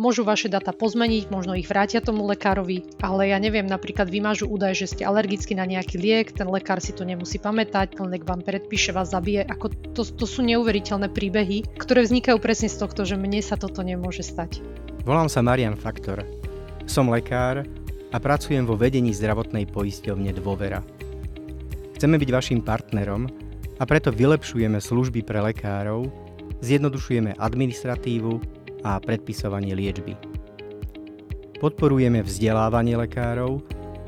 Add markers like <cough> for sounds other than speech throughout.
môžu vaše data pozmeniť, možno ich vrátia tomu lekárovi, ale ja neviem, napríklad vymažu údaj, že ste alergickí na nejaký liek, ten lekár si to nemusí pamätať, ten liek vám predpíše, vás zabije. Ako to, to sú neuveriteľné príbehy, ktoré vznikajú presne z tohto, že mne sa toto nemôže stať. Volám sa Marian Faktor. Som lekár a pracujem vo vedení zdravotnej poisťovne Dôvera. Chceme byť vašim partnerom a preto vylepšujeme služby pre lekárov, zjednodušujeme administratívu a predpisovanie liečby. Podporujeme vzdelávanie lekárov,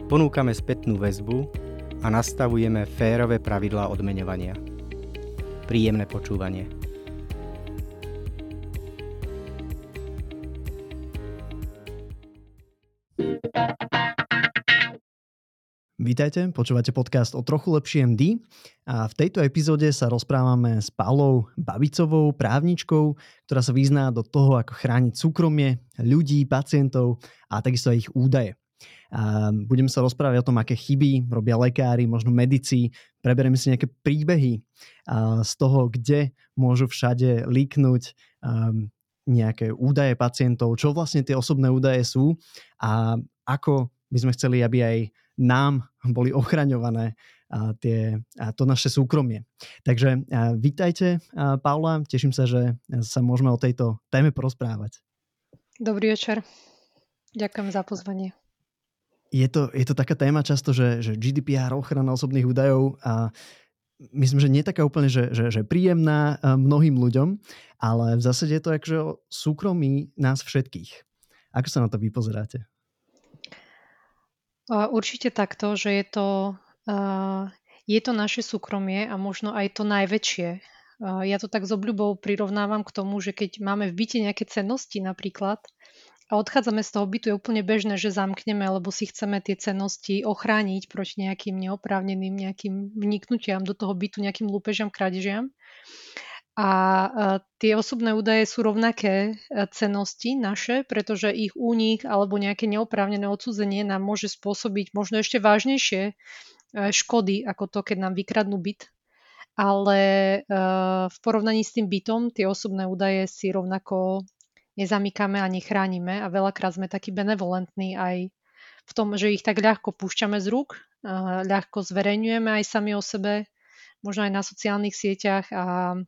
ponúkame spätnú väzbu a nastavujeme férové pravidlá odmeňovania. Príjemné počúvanie. Vítajte, počúvate podcast o trochu lepšie MD a v tejto epizóde sa rozprávame s Paulou Babicovou, právničkou, ktorá sa vyzná do toho, ako chrániť súkromie ľudí, pacientov a takisto aj ich údaje. A budeme sa rozprávať o tom, aké chyby robia lekári, možno medici, preberieme si nejaké príbehy z toho, kde môžu všade líknuť nejaké údaje pacientov, čo vlastne tie osobné údaje sú a ako by sme chceli, aby aj nám boli ochraňované a tie, a to naše súkromie. Takže a vítajte, a Paula, teším sa, že sa môžeme o tejto téme porozprávať. Dobrý večer. Ďakujem za pozvanie. Je to, je to taká téma často, že, že GDPR, ochrana osobných údajov a myslím, že nie taká úplne, že, že, že príjemná mnohým ľuďom, ale v zásade je to akože o súkromí nás všetkých. Ako sa na to vypozeráte? Určite takto, že je to, je to naše súkromie a možno aj to najväčšie. Ja to tak s obľubou prirovnávam k tomu, že keď máme v byte nejaké cennosti napríklad a odchádzame z toho bytu, je úplne bežné, že zamkneme, lebo si chceme tie cennosti ochrániť proti nejakým neoprávneným nejakým vniknutiam do toho bytu, nejakým lúpežam, krádežiam. A e, tie osobné údaje sú rovnaké e, cennosti naše, pretože ich únik alebo nejaké neoprávnené odsudzenie nám môže spôsobiť možno ešte vážnejšie e, škody ako to, keď nám vykradnú byt. Ale v porovnaní s tým bytom tie osobné údaje si rovnako nezamýkame a nechránime a veľakrát sme takí benevolentní aj v tom, že ich tak ľahko púšťame z rúk, ľahko zverejňujeme aj sami o sebe, možno aj na sociálnych sieťach a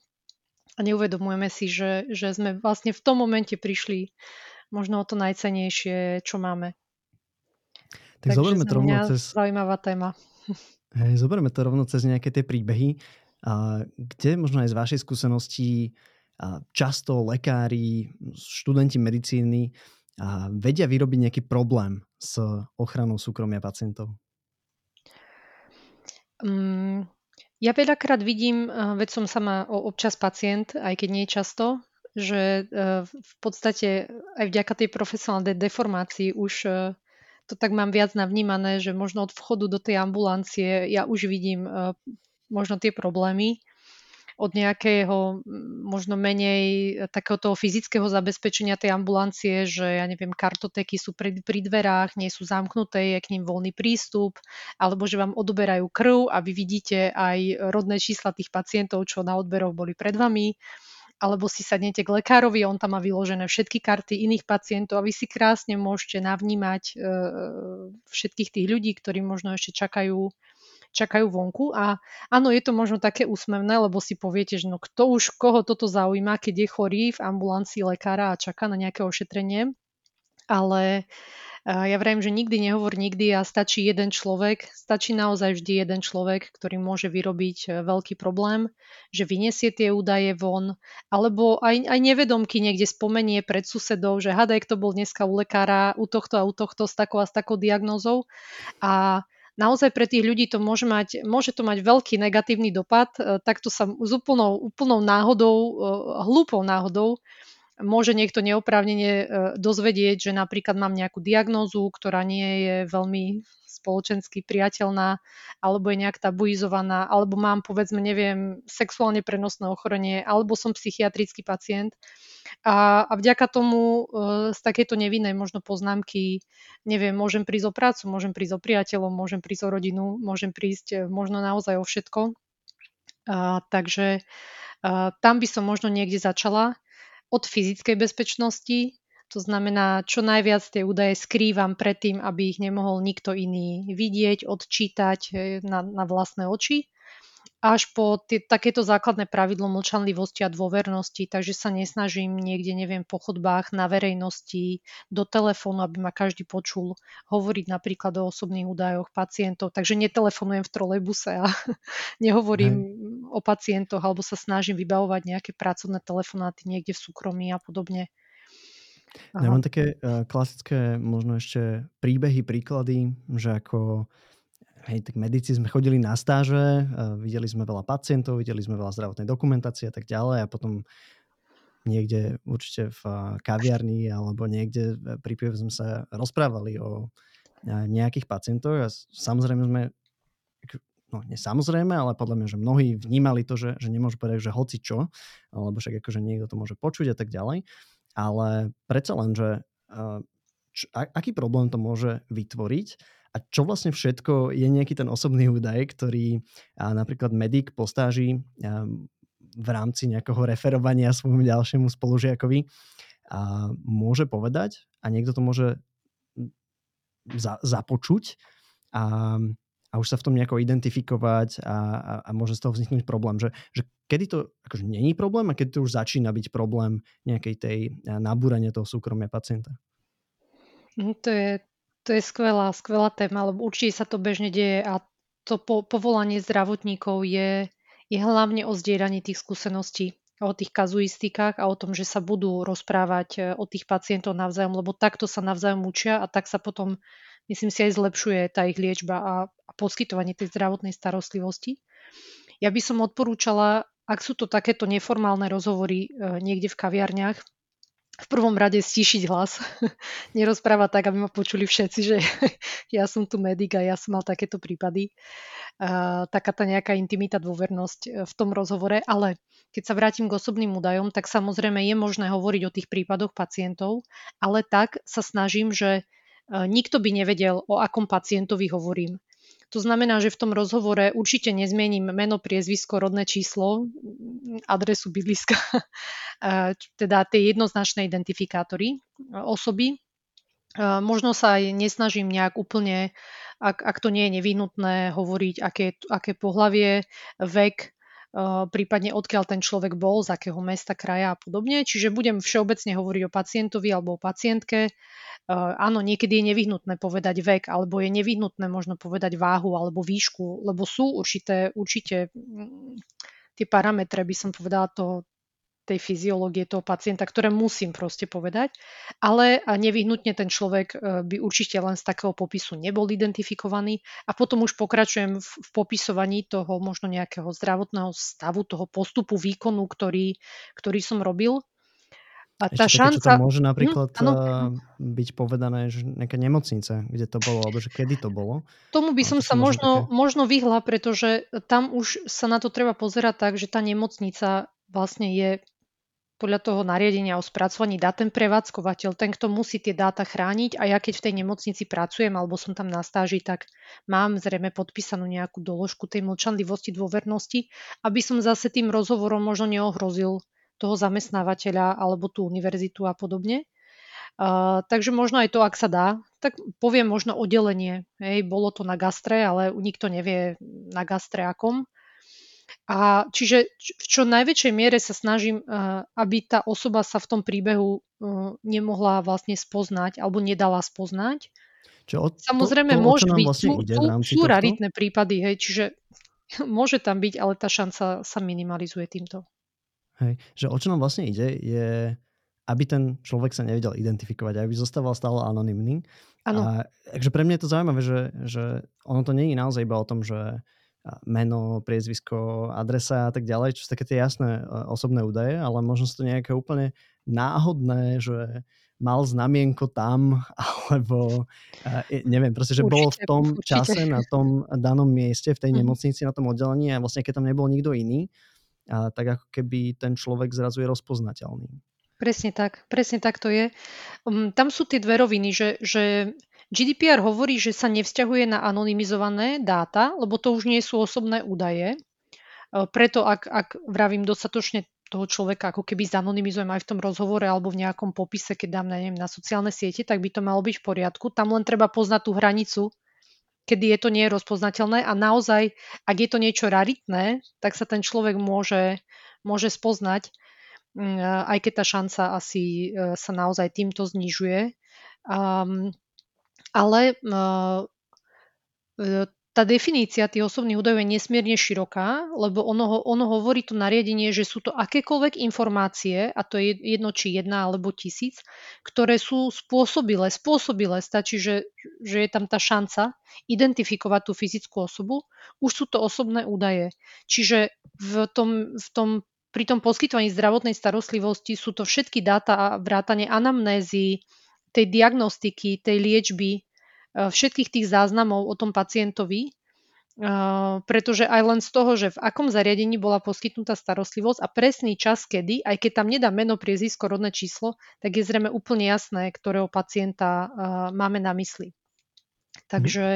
a neuvedomujeme si, že, že sme vlastne v tom momente prišli možno o to najcenejšie, čo máme. Tak Takže zoberme to rovno cez... Zaujímavá téma. <laughs> Hej, zoberme to rovno cez nejaké tie príbehy, a kde možno aj z vašej skúsenosti a často lekári, študenti medicíny a vedia vyrobiť nejaký problém s ochranou súkromia pacientov? Um, ja veľakrát vidím, eh, veď som sama občas pacient, aj keď nie často, že eh, v podstate aj vďaka tej profesionálnej deformácii už eh, to tak mám viac navnímané, že možno od vchodu do tej ambulancie ja už vidím možno tie problémy od nejakého možno menej takého toho fyzického zabezpečenia tej ambulancie, že ja neviem, kartotéky sú pri, pri dverách, nie sú zamknuté, je k ním voľný prístup, alebo že vám odoberajú krv a vy vidíte aj rodné čísla tých pacientov, čo na odberoch boli pred vami alebo si sadnete k lekárovi, on tam má vyložené všetky karty iných pacientov a vy si krásne môžete navnímať e, všetkých tých ľudí, ktorí možno ešte čakajú čakajú vonku a áno, je to možno také úsmevné, lebo si poviete, že no kto už koho toto zaujíma, keď je chorý v ambulancii lekára a čaká na nejaké ošetrenie, ale ja vravím, že nikdy nehovor nikdy a stačí jeden človek, stačí naozaj vždy jeden človek, ktorý môže vyrobiť e, veľký problém, že vyniesie tie údaje von, alebo aj, aj nevedomky niekde spomenie pred susedov, že hadaj, kto bol dneska u lekára, u tohto a u tohto s takou a s takou diagnózou. A naozaj pre tých ľudí to môže mať, môže to mať veľký negatívny dopad. E, takto sa s úplnou, úplnou náhodou, e, hlúpou náhodou môže niekto neoprávnene e, dozvedieť, že napríklad mám nejakú diagnózu, ktorá nie je veľmi spoločensky priateľná, alebo je nejak tabuizovaná, alebo mám povedzme, neviem, sexuálne prenosné ochorenie, alebo som psychiatrický pacient a, a vďaka tomu e, z takéto nevinnej možno poznámky, neviem, môžem prísť o prácu, môžem prísť o priateľov, môžem prísť o rodinu, môžem prísť e, možno naozaj o všetko. A, takže a, tam by som možno niekde začala od fyzickej bezpečnosti. To znamená, čo najviac tie údaje skrývam predtým, aby ich nemohol nikto iný vidieť, odčítať na, na vlastné oči až po tie, takéto základné pravidlo mlčanlivosti a dôvernosti, takže sa nesnažím niekde, neviem, po chodbách, na verejnosti, do telefónu, aby ma každý počul hovoriť napríklad o osobných údajoch pacientov, takže netelefonujem v trolejbuse a <laughs> nehovorím Hej. o pacientoch alebo sa snažím vybavovať nejaké pracovné telefonáty niekde v súkromí a podobne. Aha. Ja mám také uh, klasické možno ešte príbehy, príklady, že ako hej, tak medici sme chodili na stáže, videli sme veľa pacientov, videli sme veľa zdravotnej dokumentácie a tak ďalej a potom niekde určite v kaviarni alebo niekde pri pive sme sa rozprávali o nejakých pacientoch a samozrejme sme no nie samozrejme, ale podľa mňa, že mnohí vnímali to, že, že nemôžu povedať, že hoci čo, alebo však akože niekto to môže počuť a tak ďalej, ale predsa len, že č, aký problém to môže vytvoriť? A čo vlastne všetko je nejaký ten osobný údaj, ktorý napríklad medic po stáži a, v rámci nejakého referovania svojmu ďalšiemu spolužiakovi a môže povedať? A niekto to môže za, započuť? A, a už sa v tom nejako identifikovať a, a, a môže z toho vzniknúť problém. Že, že kedy to akože není problém a kedy to už začína byť problém nejakej tej nabúrania toho súkromia pacienta? Hm, to je, to je skvelá, skvelá téma, lebo určite sa to bežne deje a to po, povolanie zdravotníkov je, je hlavne o zdieľaní tých skúseností, o tých kazuistikách a o tom, že sa budú rozprávať e, o tých pacientov navzájom, lebo takto sa navzájom učia a tak sa potom, myslím si, aj zlepšuje tá ich liečba a, a poskytovanie tej zdravotnej starostlivosti. Ja by som odporúčala, ak sú to takéto neformálne rozhovory e, niekde v kaviarniach, v prvom rade stíšiť hlas. <laughs> Nerozprávať tak, aby ma počuli všetci, že <laughs> ja som tu medic a ja som mal takéto prípady. Uh, taká tá nejaká intimita, dôvernosť e, v tom rozhovore. Ale keď sa vrátim k osobným údajom, tak samozrejme je možné hovoriť o tých prípadoch pacientov, ale tak sa snažím, že nikto by nevedel, o akom pacientovi hovorím. To znamená, že v tom rozhovore určite nezmením meno, priezvisko, rodné číslo, adresu bydliska, <laughs> teda tie jednoznačné identifikátory osoby. Možno sa aj nesnažím nejak úplne, ak, ak to nie je nevyhnutné, hovoriť, aké, aké pohlavie, vek, prípadne odkiaľ ten človek bol, z akého mesta, kraja a podobne. Čiže budem všeobecne hovoriť o pacientovi alebo o pacientke, áno, niekedy je nevyhnutné povedať vek, alebo je nevyhnutné možno povedať váhu alebo výšku, lebo sú určité, určite mm, tie parametre, by som povedala, to, tej fyziológie toho pacienta, ktoré musím proste povedať, ale nevyhnutne ten človek e, by určite len z takého popisu nebol identifikovaný. A potom už pokračujem v, v popisovaní toho možno nejakého zdravotného stavu, toho postupu výkonu, ktorý, ktorý som robil. A tá Ešte šanca... Také, to môže hm, napríklad hm, byť povedané, že nejaká nemocnica, kde to bolo, alebo že kedy to bolo. Tomu by som sa možno, také... možno vyhla, pretože tam už sa na to treba pozerať tak, že tá nemocnica vlastne je podľa toho nariadenia o spracovaní dát ten prevádzkovateľ, ten, kto musí tie dáta chrániť a ja keď v tej nemocnici pracujem alebo som tam na stáži, tak mám zrejme podpísanú nejakú doložku tej mlčanlivosti, dôvernosti, aby som zase tým rozhovorom možno neohrozil toho zamestnávateľa alebo tú univerzitu a podobne. Uh, takže možno aj to, ak sa dá, tak poviem možno oddelenie. Hej, bolo to na gastre, ale nikto nevie na gastre akom. A čiže v čo najväčšej miere sa snažím, uh, aby tá osoba sa v tom príbehu uh, nemohla vlastne spoznať alebo nedala spoznať. Čo, od, Samozrejme, to, to, môže byť, vlastne sú, ide sú, sú raritné prípady, hej, čiže <laughs> môže tam byť, ale tá šanca sa minimalizuje týmto. Hej, že o čo nám vlastne ide, je, aby ten človek sa nevedel identifikovať, aby zostával stále anonymný. Ano. A, takže pre mňa je to zaujímavé, že, že ono to nie je naozaj iba o tom, že meno, priezvisko, adresa a tak ďalej, čo sú také tie jasné e, osobné údaje, ale možno sú to nejaké úplne náhodné, že mal znamienko tam, <laughs> alebo e, neviem, proste, že určite, bol v tom určite. čase na tom danom mieste, v tej mhm. nemocnici, na tom oddelení a vlastne keď tam nebol nikto iný, a tak ako keby ten človek zrazu je rozpoznateľný. Presne tak, presne tak to je. Um, tam sú tie dve roviny, že, že GDPR hovorí, že sa nevzťahuje na anonymizované dáta, lebo to už nie sú osobné údaje. E, preto ak, ak vravím dostatočne toho človeka ako keby zanonymizujem aj v tom rozhovore alebo v nejakom popise, keď dám na, neviem, na sociálne siete, tak by to malo byť v poriadku. Tam len treba poznať tú hranicu, kedy je to nie rozpoznateľné a naozaj, ak je to niečo raritné, tak sa ten človek môže, môže spoznať, mm, aj keď tá šanca asi e, sa naozaj týmto znižuje. Um, ale uh, tá definícia tých osobných údajov je nesmierne široká, lebo ono, ono hovorí to nariadenie, že sú to akékoľvek informácie, a to je jedno či jedna alebo tisíc, ktoré sú spôsobilé, spôsobilé, stačí, že, že je tam tá šanca identifikovať tú fyzickú osobu, už sú to osobné údaje. Čiže v tom, v tom pri tom poskytovaní zdravotnej starostlivosti sú to všetky dáta a vrátanie anamnézy, tej diagnostiky, tej liečby, Eh, všetkých tých záznamov o tom pacientovi, eh, pretože aj len z toho, že v akom zariadení bola poskytnutá starostlivosť a presný čas, kedy, aj keď tam nedá meno, priezvisko, rodné číslo, tak je zrejme úplne jasné, ktorého pacienta eh, máme na mysli. Mhm. Takže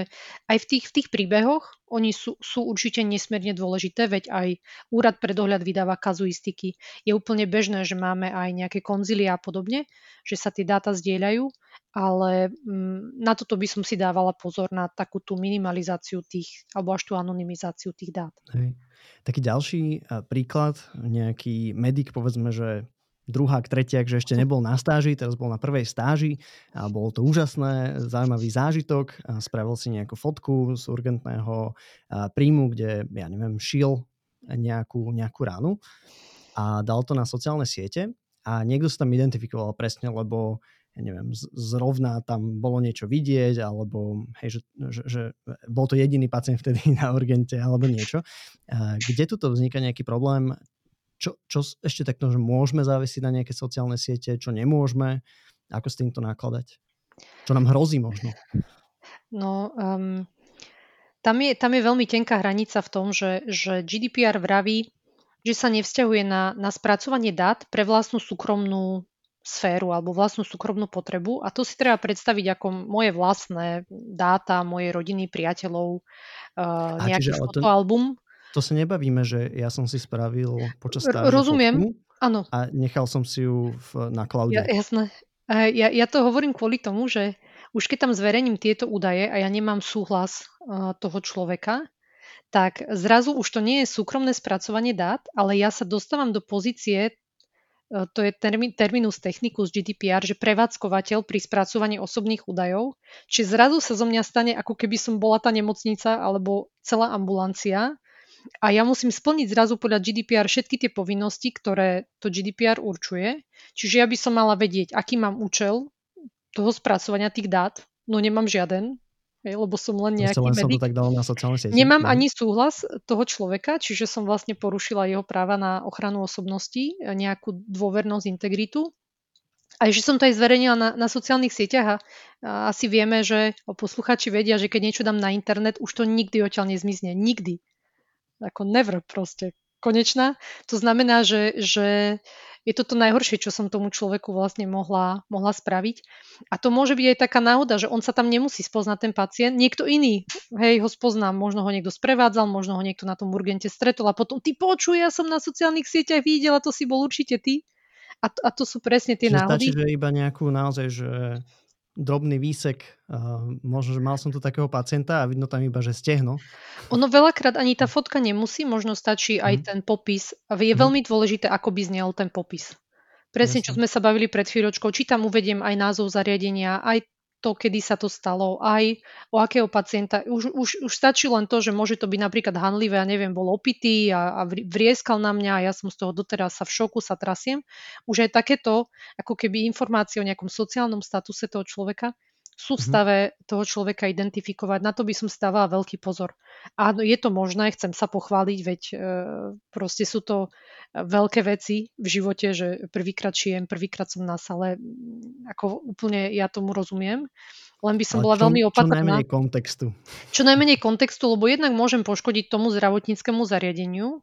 aj v tých, v tých príbehoch oni sú, sú určite nesmierne dôležité, veď aj úrad pre dohľad vydáva kazuistiky. Je úplne bežné, že máme aj nejaké konzilia a podobne, že sa tie dáta zdieľajú, ale mm, na toto by som si dávala pozor na takú tú minimalizáciu tých, alebo až tú anonymizáciu tých dát. Hej. Taký ďalší príklad, nejaký medic, povedzme, že druhák, tretiak, že ešte nebol na stáži, teraz bol na prvej stáži a bolo to úžasné, zaujímavý zážitok. A spravil si nejakú fotku z urgentného príjmu, kde, ja neviem, šil nejakú, nejakú ránu a dal to na sociálne siete a niekto sa tam identifikoval presne, lebo ja neviem, zrovna tam bolo niečo vidieť, alebo hej, že, že, že bol to jediný pacient vtedy <laughs> na urgente, alebo niečo. Kde tu vzniká nejaký problém? Čo, čo ešte takto, že môžeme závisiť na nejaké sociálne siete, čo nemôžeme, ako s týmto nakladať? Čo nám hrozí možno? No, um, tam, je, tam je veľmi tenká hranica v tom, že, že GDPR vraví, že sa nevzťahuje na, na spracovanie dát pre vlastnú súkromnú sféru alebo vlastnú súkromnú potrebu a to si treba predstaviť ako moje vlastné dáta, moje rodiny, priateľov, uh, nejaký fotoalbum. To, sa nebavíme, že ja som si spravil počas stáže Rozumiem, áno. A nechal som si ju v, na cloude. Ja, jasné. Ja, ja to hovorím kvôli tomu, že už keď tam zverejním tieto údaje a ja nemám súhlas toho človeka, tak zrazu už to nie je súkromné spracovanie dát, ale ja sa dostávam do pozície, uh, to je termi, terminus technicus GDPR, že prevádzkovateľ pri spracovaní osobných údajov, či zrazu sa zo mňa stane, ako keby som bola tá nemocnica alebo celá ambulancia, a ja musím splniť zrazu podľa GDPR všetky tie povinnosti, ktoré to GDPR určuje. Čiže ja by som mala vedieť, aký mám účel toho spracovania tých dát. No nemám žiaden, hej, lebo som len nejaký len medic. Som to tak dal na sociálne siete. Nemám no. ani súhlas toho človeka, čiže som vlastne porušila jeho práva na ochranu osobnosti, nejakú dôvernosť, integritu. A že som to aj zverejnila na, na sociálnych sieťach a, a asi vieme, že posluchači vedia, že keď niečo dám na internet, už to nikdy odtiaľ nezmizne. Nikdy ako never proste konečná. To znamená, že, že je to to najhoršie, čo som tomu človeku vlastne mohla, mohla spraviť. A to môže byť aj taká náhoda, že on sa tam nemusí spoznať ten pacient, niekto iný, hej, ho spoznám, možno ho niekto sprevádzal, možno ho niekto na tom urgente stretol a potom ty počuj, ja som na sociálnych sieťach videla, to si bol určite ty. A to, a to sú presne tie Čiže náhody. Stačí, že iba nejakú naozaj, že drobný výsek, uh, možno, že mal som tu takého pacienta a vidno tam iba, že stehno. Ono veľakrát ani tá fotka nemusí, možno stačí aj mm. ten popis. A je mm. veľmi dôležité, ako by znel ten popis. Presne, Jasne. čo sme sa bavili pred chvíľočkou, či tam uvediem aj názov zariadenia, aj to, kedy sa to stalo, aj o akého pacienta. Už, už, už stačí len to, že môže to byť napríklad hanlivé, ja neviem, bol opitý a, a vrieskal na mňa a ja som z toho doteraz sa v šoku, sa trasiem. Už aj takéto, ako keby informácie o nejakom sociálnom statuse toho človeka, sú v stave toho človeka identifikovať. Na to by som stávala veľký pozor. Áno, je to možné, chcem sa pochváliť, veď e, proste sú to veľké veci v živote, že prvýkrát šijem, prvýkrát som na sale, ako úplne ja tomu rozumiem. Len by som Ale bola čo, veľmi opatrná. Čo najmenej kontextu. Čo najmenej kontextu, lebo jednak môžem poškodiť tomu zdravotníckému zariadeniu,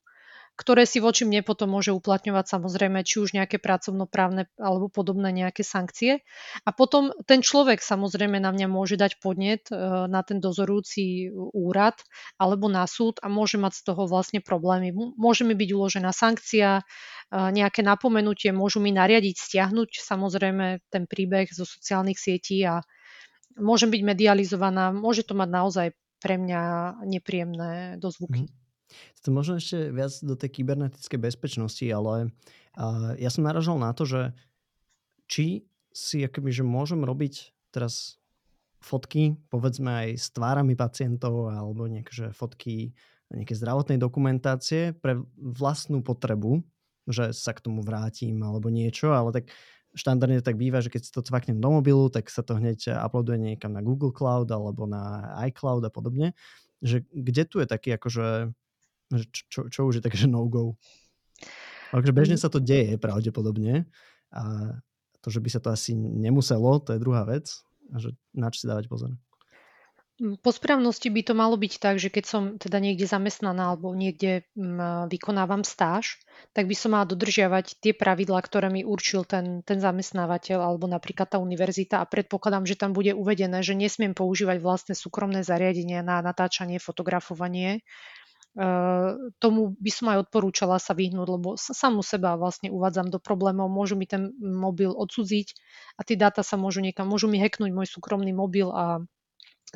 ktoré si voči mne potom môže uplatňovať samozrejme či už nejaké pracovnoprávne alebo podobné nejaké sankcie. A potom ten človek samozrejme na mňa môže dať podnet e, na ten dozorujúci úrad alebo na súd a môže mať z toho vlastne problémy. Môže mi byť uložená sankcia, e, nejaké napomenutie, môžu mi nariadiť stiahnuť samozrejme ten príbeh zo sociálnych sietí a môžem byť medializovaná, môže to mať naozaj pre mňa nepríjemné dozvuky. Mm. To možno ešte viac do tej kybernetickej bezpečnosti, ale ja som naražal na to, že či si akoby, že môžem robiť teraz fotky, povedzme aj s tvárami pacientov alebo nejaké fotky nejaké zdravotnej dokumentácie pre vlastnú potrebu, že sa k tomu vrátim alebo niečo, ale tak štandardne tak býva, že keď si to cvaknem do mobilu, tak sa to hneď uploaduje niekam na Google Cloud alebo na iCloud a podobne. Že kde tu je taký akože, čo, čo už je také, že no-go? Takže bežne sa to deje pravdepodobne a to, že by sa to asi nemuselo, to je druhá vec. A že na čo si dávať pozor? Mm, po správnosti by to malo byť tak, že keď som teda niekde zamestnaná alebo niekde mm, vykonávam stáž, tak by som mala dodržiavať tie pravidlá, ktoré mi určil ten, ten zamestnávateľ alebo napríklad tá univerzita a predpokladám, že tam bude uvedené, že nesmiem používať vlastné súkromné zariadenia na natáčanie, fotografovanie. E, tomu by som aj odporúčala sa vyhnúť, lebo samú seba vlastne uvádzam do problémov, môžu mi ten mobil odsudziť a tie dáta sa môžu niekam, môžu mi hacknúť môj súkromný mobil a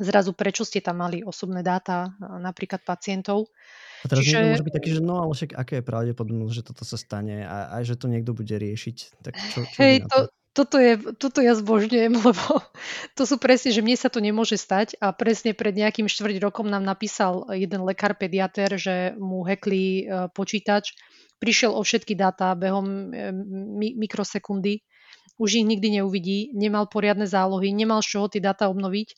zrazu prečo ste tam mali osobné dáta napríklad pacientov. A teraz Čiže... niekto môže byť taký, že no ale však aké je pravdepodobnosť, že toto sa stane a aj že to niekto bude riešiť. Tak čo, čo Hej, to, toto, je, toto ja zbožňujem, <laughs> lebo to sú presne, že mne sa to nemôže stať a presne pred nejakým štvrť rokom nám napísal jeden lekár pediatér, že mu hekli e, počítač, prišiel o všetky dáta behom e, mikrosekundy už ich nikdy neuvidí, nemal poriadne zálohy, nemal z čoho tie dáta obnoviť,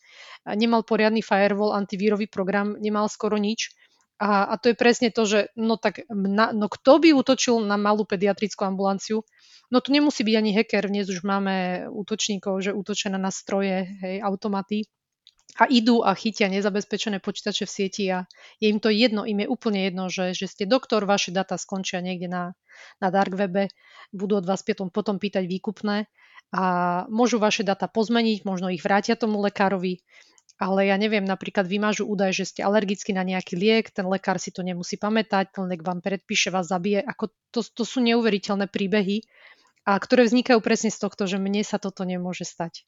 nemal poriadny firewall, antivírový program, nemal skoro nič. A, a to je presne to, že no tak na, no kto by útočil na malú pediatrickú ambulanciu? No tu nemusí byť ani hacker, dnes už máme útočníkov, že útočia na stroje, hej, automaty. A idú a chytia nezabezpečené počítače v sieti a je im to jedno, im je úplne jedno, že, že ste doktor, vaše data skončia niekde na, na dark webe, budú od vás potom, potom pýtať výkupné a môžu vaše data pozmeniť, možno ich vrátia tomu lekárovi, ale ja neviem, napríklad vymažu údaj, že ste alergicky na nejaký liek, ten lekár si to nemusí pamätať, ten liek vám predpíše, vás zabije. Ako to, to sú neuveriteľné príbehy, a ktoré vznikajú presne z tohto, že mne sa toto nemôže stať.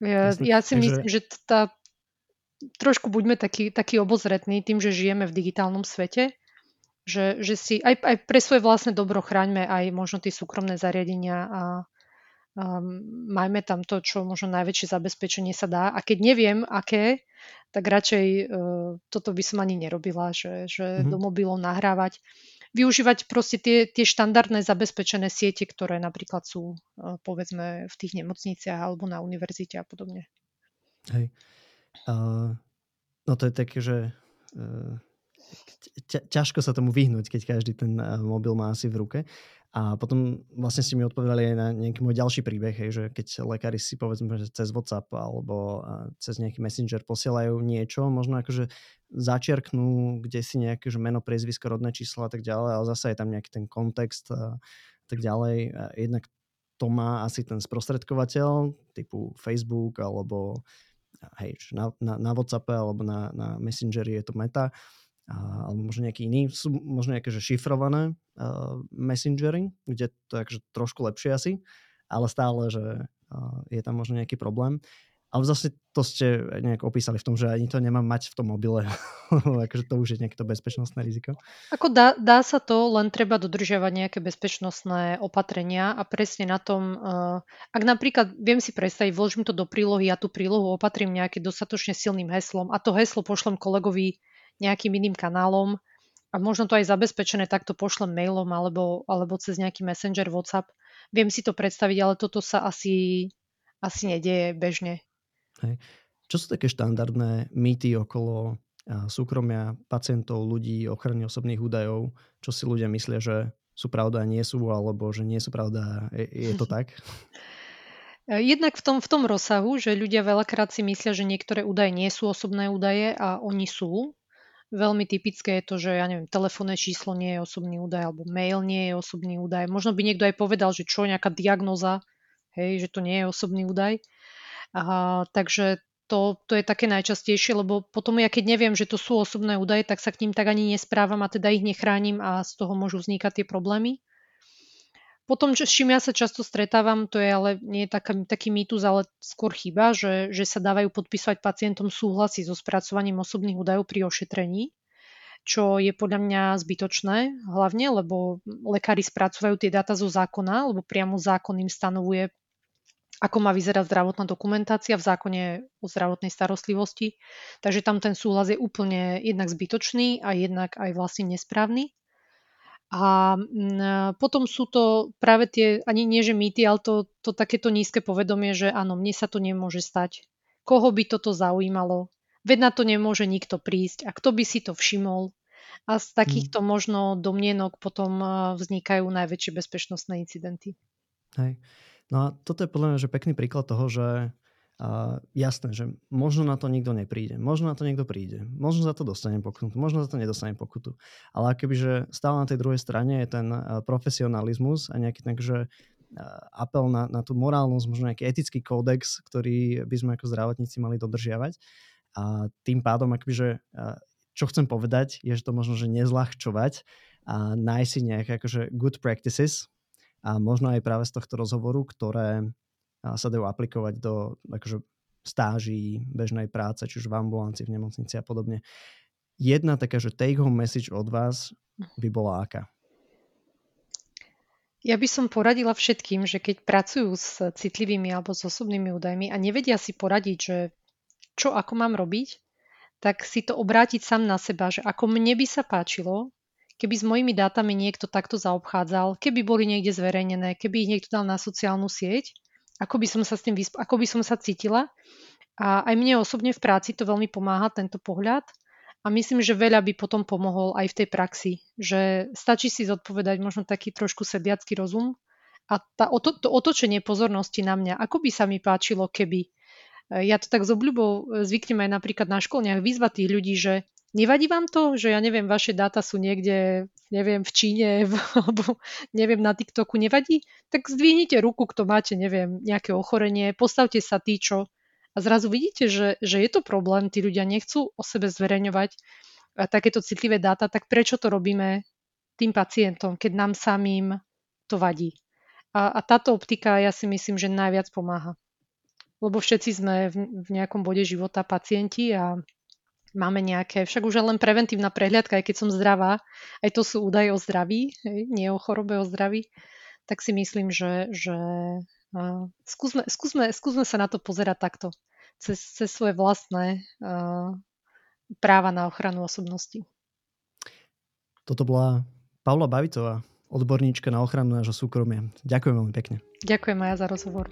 Ja, ja si myslím, že tá, trošku buďme taký, taký obozretní tým, že žijeme v digitálnom svete, že, že si aj, aj pre svoje vlastné dobro chráňme aj možno tie súkromné zariadenia a um, majme tam to, čo možno najväčšie zabezpečenie sa dá. A keď neviem, aké, tak radšej uh, toto by som ani nerobila, že, že mm-hmm. do mobilov nahrávať využívať proste tie, tie štandardné zabezpečené siete, ktoré napríklad sú e, povedzme v tých nemocniciach alebo na univerzite a podobne. Hej. Uh, no to je také, že uh, ťažko sa tomu vyhnúť, keď každý ten mobil má asi v ruke. A potom vlastne si mi odpovedali aj na nejaký môj ďalší príbeh, hej, že keď lekári si povedzme, že cez WhatsApp alebo cez nejaký messenger posielajú niečo, možno akože začiarknú, kde si nejaké že meno, priezvisko, rodné číslo a tak ďalej, ale zase je tam nejaký ten kontext a tak ďalej. A jednak to má asi ten sprostredkovateľ typu Facebook alebo hej, na, na, na WhatsApp alebo na, na Messengeri je to Meta alebo možno nejaký iný, sú možno nejaké že šifrované uh, messengery, kde to je akože trošku lepšie asi, ale stále, že uh, je tam možno nejaký problém. Ale zase to ste nejak opísali v tom, že ani to nemám mať v tom mobile. <laughs> akože to už je nejaké to bezpečnostné riziko. Ako dá, dá sa to, len treba dodržiavať nejaké bezpečnostné opatrenia a presne na tom, uh, ak napríklad viem si predstaviť, vložím to do prílohy a tú prílohu opatrím nejakým dostatočne silným heslom a to heslo pošlem kolegovi nejakým iným kanálom a možno to aj zabezpečené takto pošlem mailom alebo, alebo cez nejaký messenger WhatsApp. Viem si to predstaviť, ale toto sa asi, asi nedieje bežne. Hej. Čo sú také štandardné mýty okolo súkromia pacientov, ľudí, ochrany osobných údajov? Čo si ľudia myslia, že sú pravda a nie sú, alebo že nie sú pravda je, je to <laughs> tak? Jednak v tom, v tom rozsahu, že ľudia veľakrát si myslia, že niektoré údaje nie sú osobné údaje a oni sú veľmi typické je to, že ja neviem, telefónne číslo nie je osobný údaj, alebo mail nie je osobný údaj. Možno by niekto aj povedal, že čo, nejaká diagnoza, hej, že to nie je osobný údaj. A, takže to, to je také najčastejšie, lebo potom ja keď neviem, že to sú osobné údaje, tak sa k ním tak ani nesprávam a teda ich nechránim a z toho môžu vznikať tie problémy. Potom, s čím ja sa často stretávam, to je ale nie je taká, taký mýtus, ale skôr chyba, že, že sa dávajú podpísať pacientom súhlasy so spracovaním osobných údajov pri ošetrení, čo je podľa mňa zbytočné, hlavne, lebo lekári spracovajú tie dáta zo zákona, lebo priamo zákon im stanovuje, ako má vyzerať zdravotná dokumentácia v zákone o zdravotnej starostlivosti. Takže tam ten súhlas je úplne jednak zbytočný a jednak aj vlastne nesprávny. A mm, potom sú to práve tie, ani nie že mýty, ale to, to takéto nízke povedomie, že áno, mne sa to nemôže stať. Koho by toto zaujímalo? Veď na to nemôže nikto prísť. A kto by si to všimol? A z takýchto hmm. možno domnienok potom vznikajú najväčšie bezpečnostné incidenty. Hej. No a toto je podľa mňa že pekný príklad toho, že a jasné, že možno na to nikto nepríde, možno na to niekto príde, možno za to dostane pokutu, možno za to nedostane pokutu. Ale kebyže stále na tej druhej strane je ten profesionalizmus a nejaký takže apel na, na tú morálnosť, možno nejaký etický kódex, ktorý by sme ako zdravotníci mali dodržiavať. A tým pádom, akože, čo chcem povedať, je, že to možno, že nezľahčovať a nájsť si nejaké akože good practices a možno aj práve z tohto rozhovoru, ktoré sa dajú aplikovať do akože, stáží, bežnej práce, či už v ambulancii, v nemocnici a podobne. Jedna taká, že take home message od vás by bola aká? Ja by som poradila všetkým, že keď pracujú s citlivými alebo s osobnými údajmi a nevedia si poradiť, že čo ako mám robiť, tak si to obrátiť sám na seba, že ako mne by sa páčilo, keby s mojimi dátami niekto takto zaobchádzal, keby boli niekde zverejnené, keby ich niekto dal na sociálnu sieť ako by som sa s tým vysp- ako by som sa cítila. A aj mne osobne v práci to veľmi pomáha, tento pohľad. A myslím, že veľa by potom pomohol aj v tej praxi. Že stačí si zodpovedať možno taký trošku sediacký rozum a tá, to, to otočenie pozornosti na mňa, ako by sa mi páčilo, keby. Ja to tak s obľubou zvyknem aj napríklad na školniach vyzvať tých ľudí, že Nevadí vám to, že ja neviem, vaše dáta sú niekde, neviem, v Číne, <laughs> alebo neviem, na TikToku, nevadí? Tak zdvihnite ruku, kto máte, neviem, nejaké ochorenie, postavte sa tí, čo... A zrazu vidíte, že, že je to problém, tí ľudia nechcú o sebe zverejňovať takéto citlivé dáta, tak prečo to robíme tým pacientom, keď nám samým to vadí? A, a táto optika, ja si myslím, že najviac pomáha. Lebo všetci sme v, v nejakom bode života pacienti a máme nejaké, však už len preventívna prehliadka, aj keď som zdravá, aj to sú údaje o zdraví, nie o chorobe, o zdraví, tak si myslím, že, že uh, skúsme, skúsme, skúsme sa na to pozerať takto, cez, cez svoje vlastné uh, práva na ochranu osobnosti. Toto bola Paula Bavicová, odborníčka na ochranu nášho súkromia. Ďakujem veľmi pekne. Ďakujem aj za rozhovor.